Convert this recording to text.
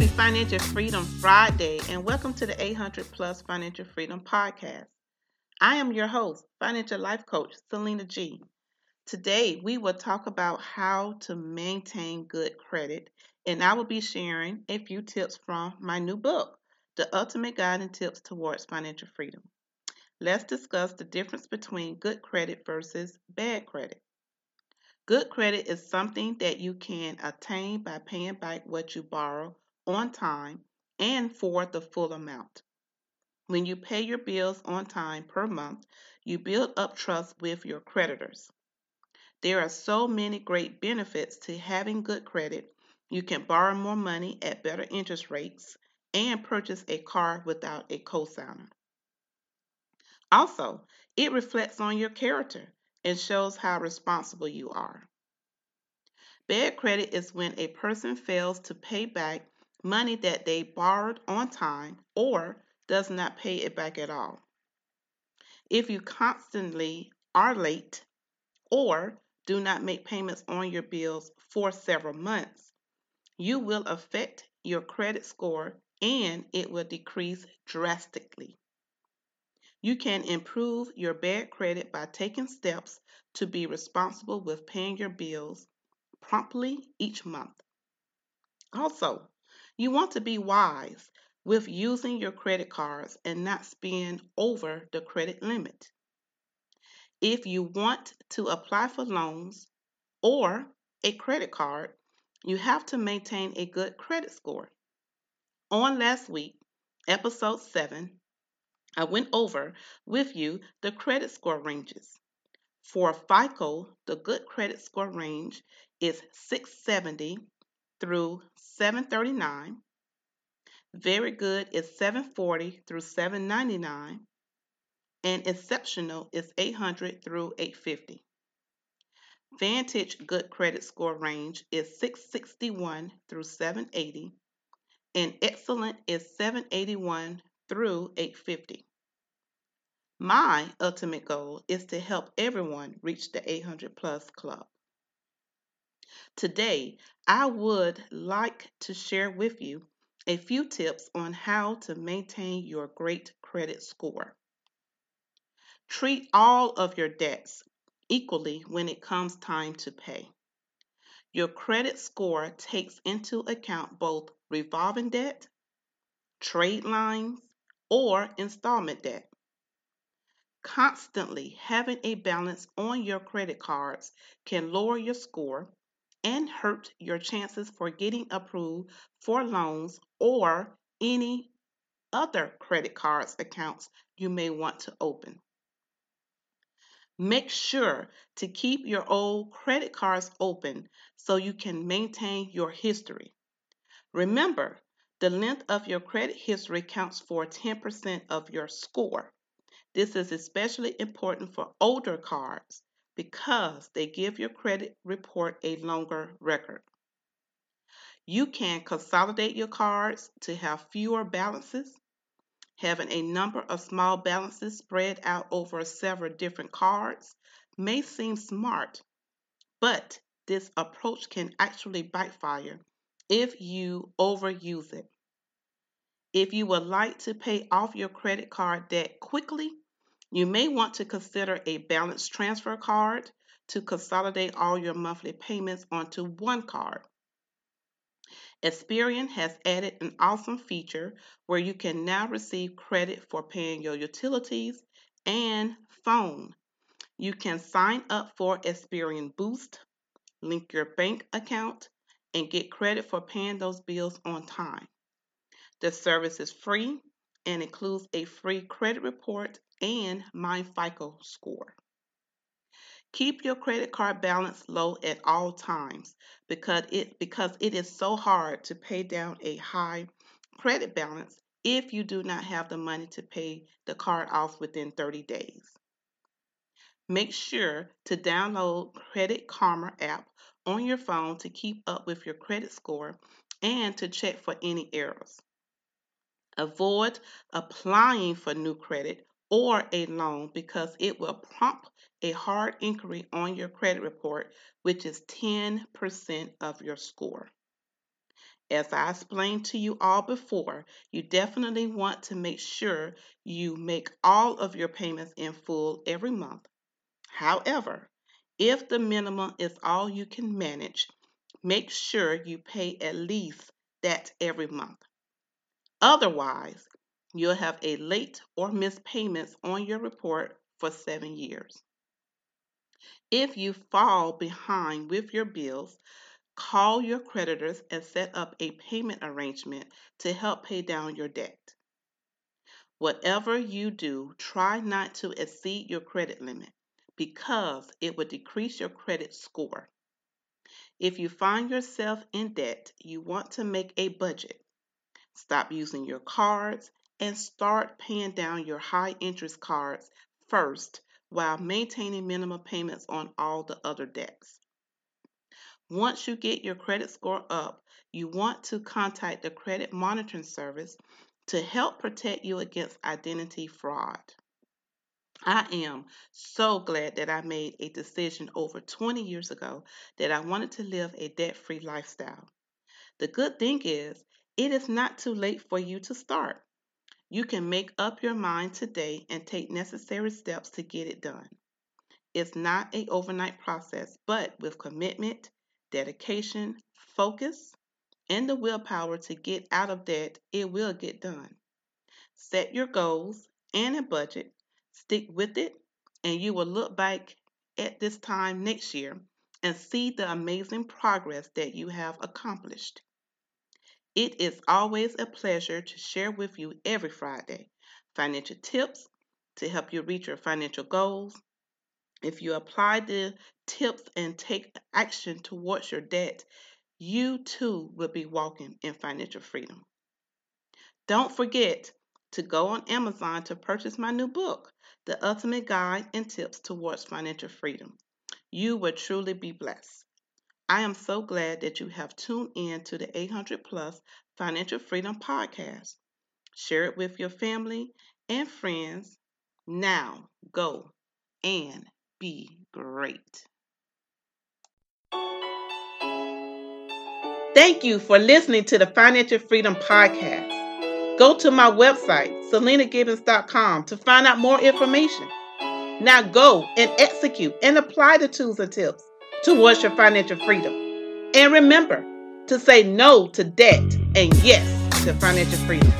Happy Financial Freedom Friday, and welcome to the 800 Plus Financial Freedom Podcast. I am your host, financial life coach Selena G. Today, we will talk about how to maintain good credit, and I will be sharing a few tips from my new book, The Ultimate Guide and Tips Towards Financial Freedom. Let's discuss the difference between good credit versus bad credit. Good credit is something that you can attain by paying back what you borrow on time and for the full amount. When you pay your bills on time per month, you build up trust with your creditors. There are so many great benefits to having good credit. You can borrow more money at better interest rates and purchase a car without a cosigner. Also, it reflects on your character and shows how responsible you are. Bad credit is when a person fails to pay back money that they borrowed on time or does not pay it back at all. If you constantly are late or do not make payments on your bills for several months, you will affect your credit score and it will decrease drastically. You can improve your bad credit by taking steps to be responsible with paying your bills promptly each month. Also, you want to be wise with using your credit cards and not spend over the credit limit. If you want to apply for loans or a credit card, you have to maintain a good credit score. On last week, episode 7, I went over with you the credit score ranges. For FICO, the good credit score range is 670 through 739. Very good is 740 through 799. And exceptional is 800 through 850. Vantage good credit score range is 661 through 780. And excellent is 781 through 850. My ultimate goal is to help everyone reach the 800 plus club. Today, I would like to share with you a few tips on how to maintain your great credit score. Treat all of your debts equally when it comes time to pay. Your credit score takes into account both revolving debt, trade lines, or installment debt. Constantly having a balance on your credit cards can lower your score and hurt your chances for getting approved for loans or any other credit cards accounts you may want to open. Make sure to keep your old credit cards open so you can maintain your history. Remember, the length of your credit history counts for 10% of your score. This is especially important for older cards because they give your credit report a longer record. You can consolidate your cards to have fewer balances. Having a number of small balances spread out over several different cards may seem smart, but this approach can actually backfire if you overuse it. If you would like to pay off your credit card debt quickly, you may want to consider a balance transfer card to consolidate all your monthly payments onto one card. Experian has added an awesome feature where you can now receive credit for paying your utilities and phone. You can sign up for Experian Boost, link your bank account, and get credit for paying those bills on time. The service is free and includes a free credit report and My FICO score. Keep your credit card balance low at all times because it because it is so hard to pay down a high credit balance if you do not have the money to pay the card off within 30 days. Make sure to download Credit Karma app on your phone to keep up with your credit score and to check for any errors. Avoid applying for new credit or a loan because it will prompt a hard inquiry on your credit report, which is 10% of your score. As I explained to you all before, you definitely want to make sure you make all of your payments in full every month. However, if the minimum is all you can manage, make sure you pay at least that every month. Otherwise, you'll have a late or missed payments on your report for seven years. If you fall behind with your bills, call your creditors and set up a payment arrangement to help pay down your debt. Whatever you do, try not to exceed your credit limit because it will decrease your credit score. If you find yourself in debt, you want to make a budget. Stop using your cards and start paying down your high interest cards first while maintaining minimum payments on all the other debts. Once you get your credit score up, you want to contact the credit monitoring service to help protect you against identity fraud. I am so glad that I made a decision over 20 years ago that I wanted to live a debt free lifestyle. The good thing is, it is not too late for you to start. You can make up your mind today and take necessary steps to get it done. It's not a overnight process, but with commitment, dedication, focus, and the willpower to get out of debt, it will get done. Set your goals and a budget, stick with it, and you will look back at this time next year and see the amazing progress that you have accomplished. It is always a pleasure to share with you every Friday financial tips to help you reach your financial goals. If you apply the tips and take action towards your debt, you too will be walking in financial freedom. Don't forget to go on Amazon to purchase my new book, The Ultimate Guide and Tips Towards Financial Freedom. You will truly be blessed. I am so glad that you have tuned in to the 800 Plus Financial Freedom Podcast. Share it with your family and friends. Now go and be great. Thank you for listening to the Financial Freedom Podcast. Go to my website, selenagibbons.com, to find out more information. Now go and execute and apply the tools and tips towards your financial freedom. And remember to say no to debt and yes to financial freedom.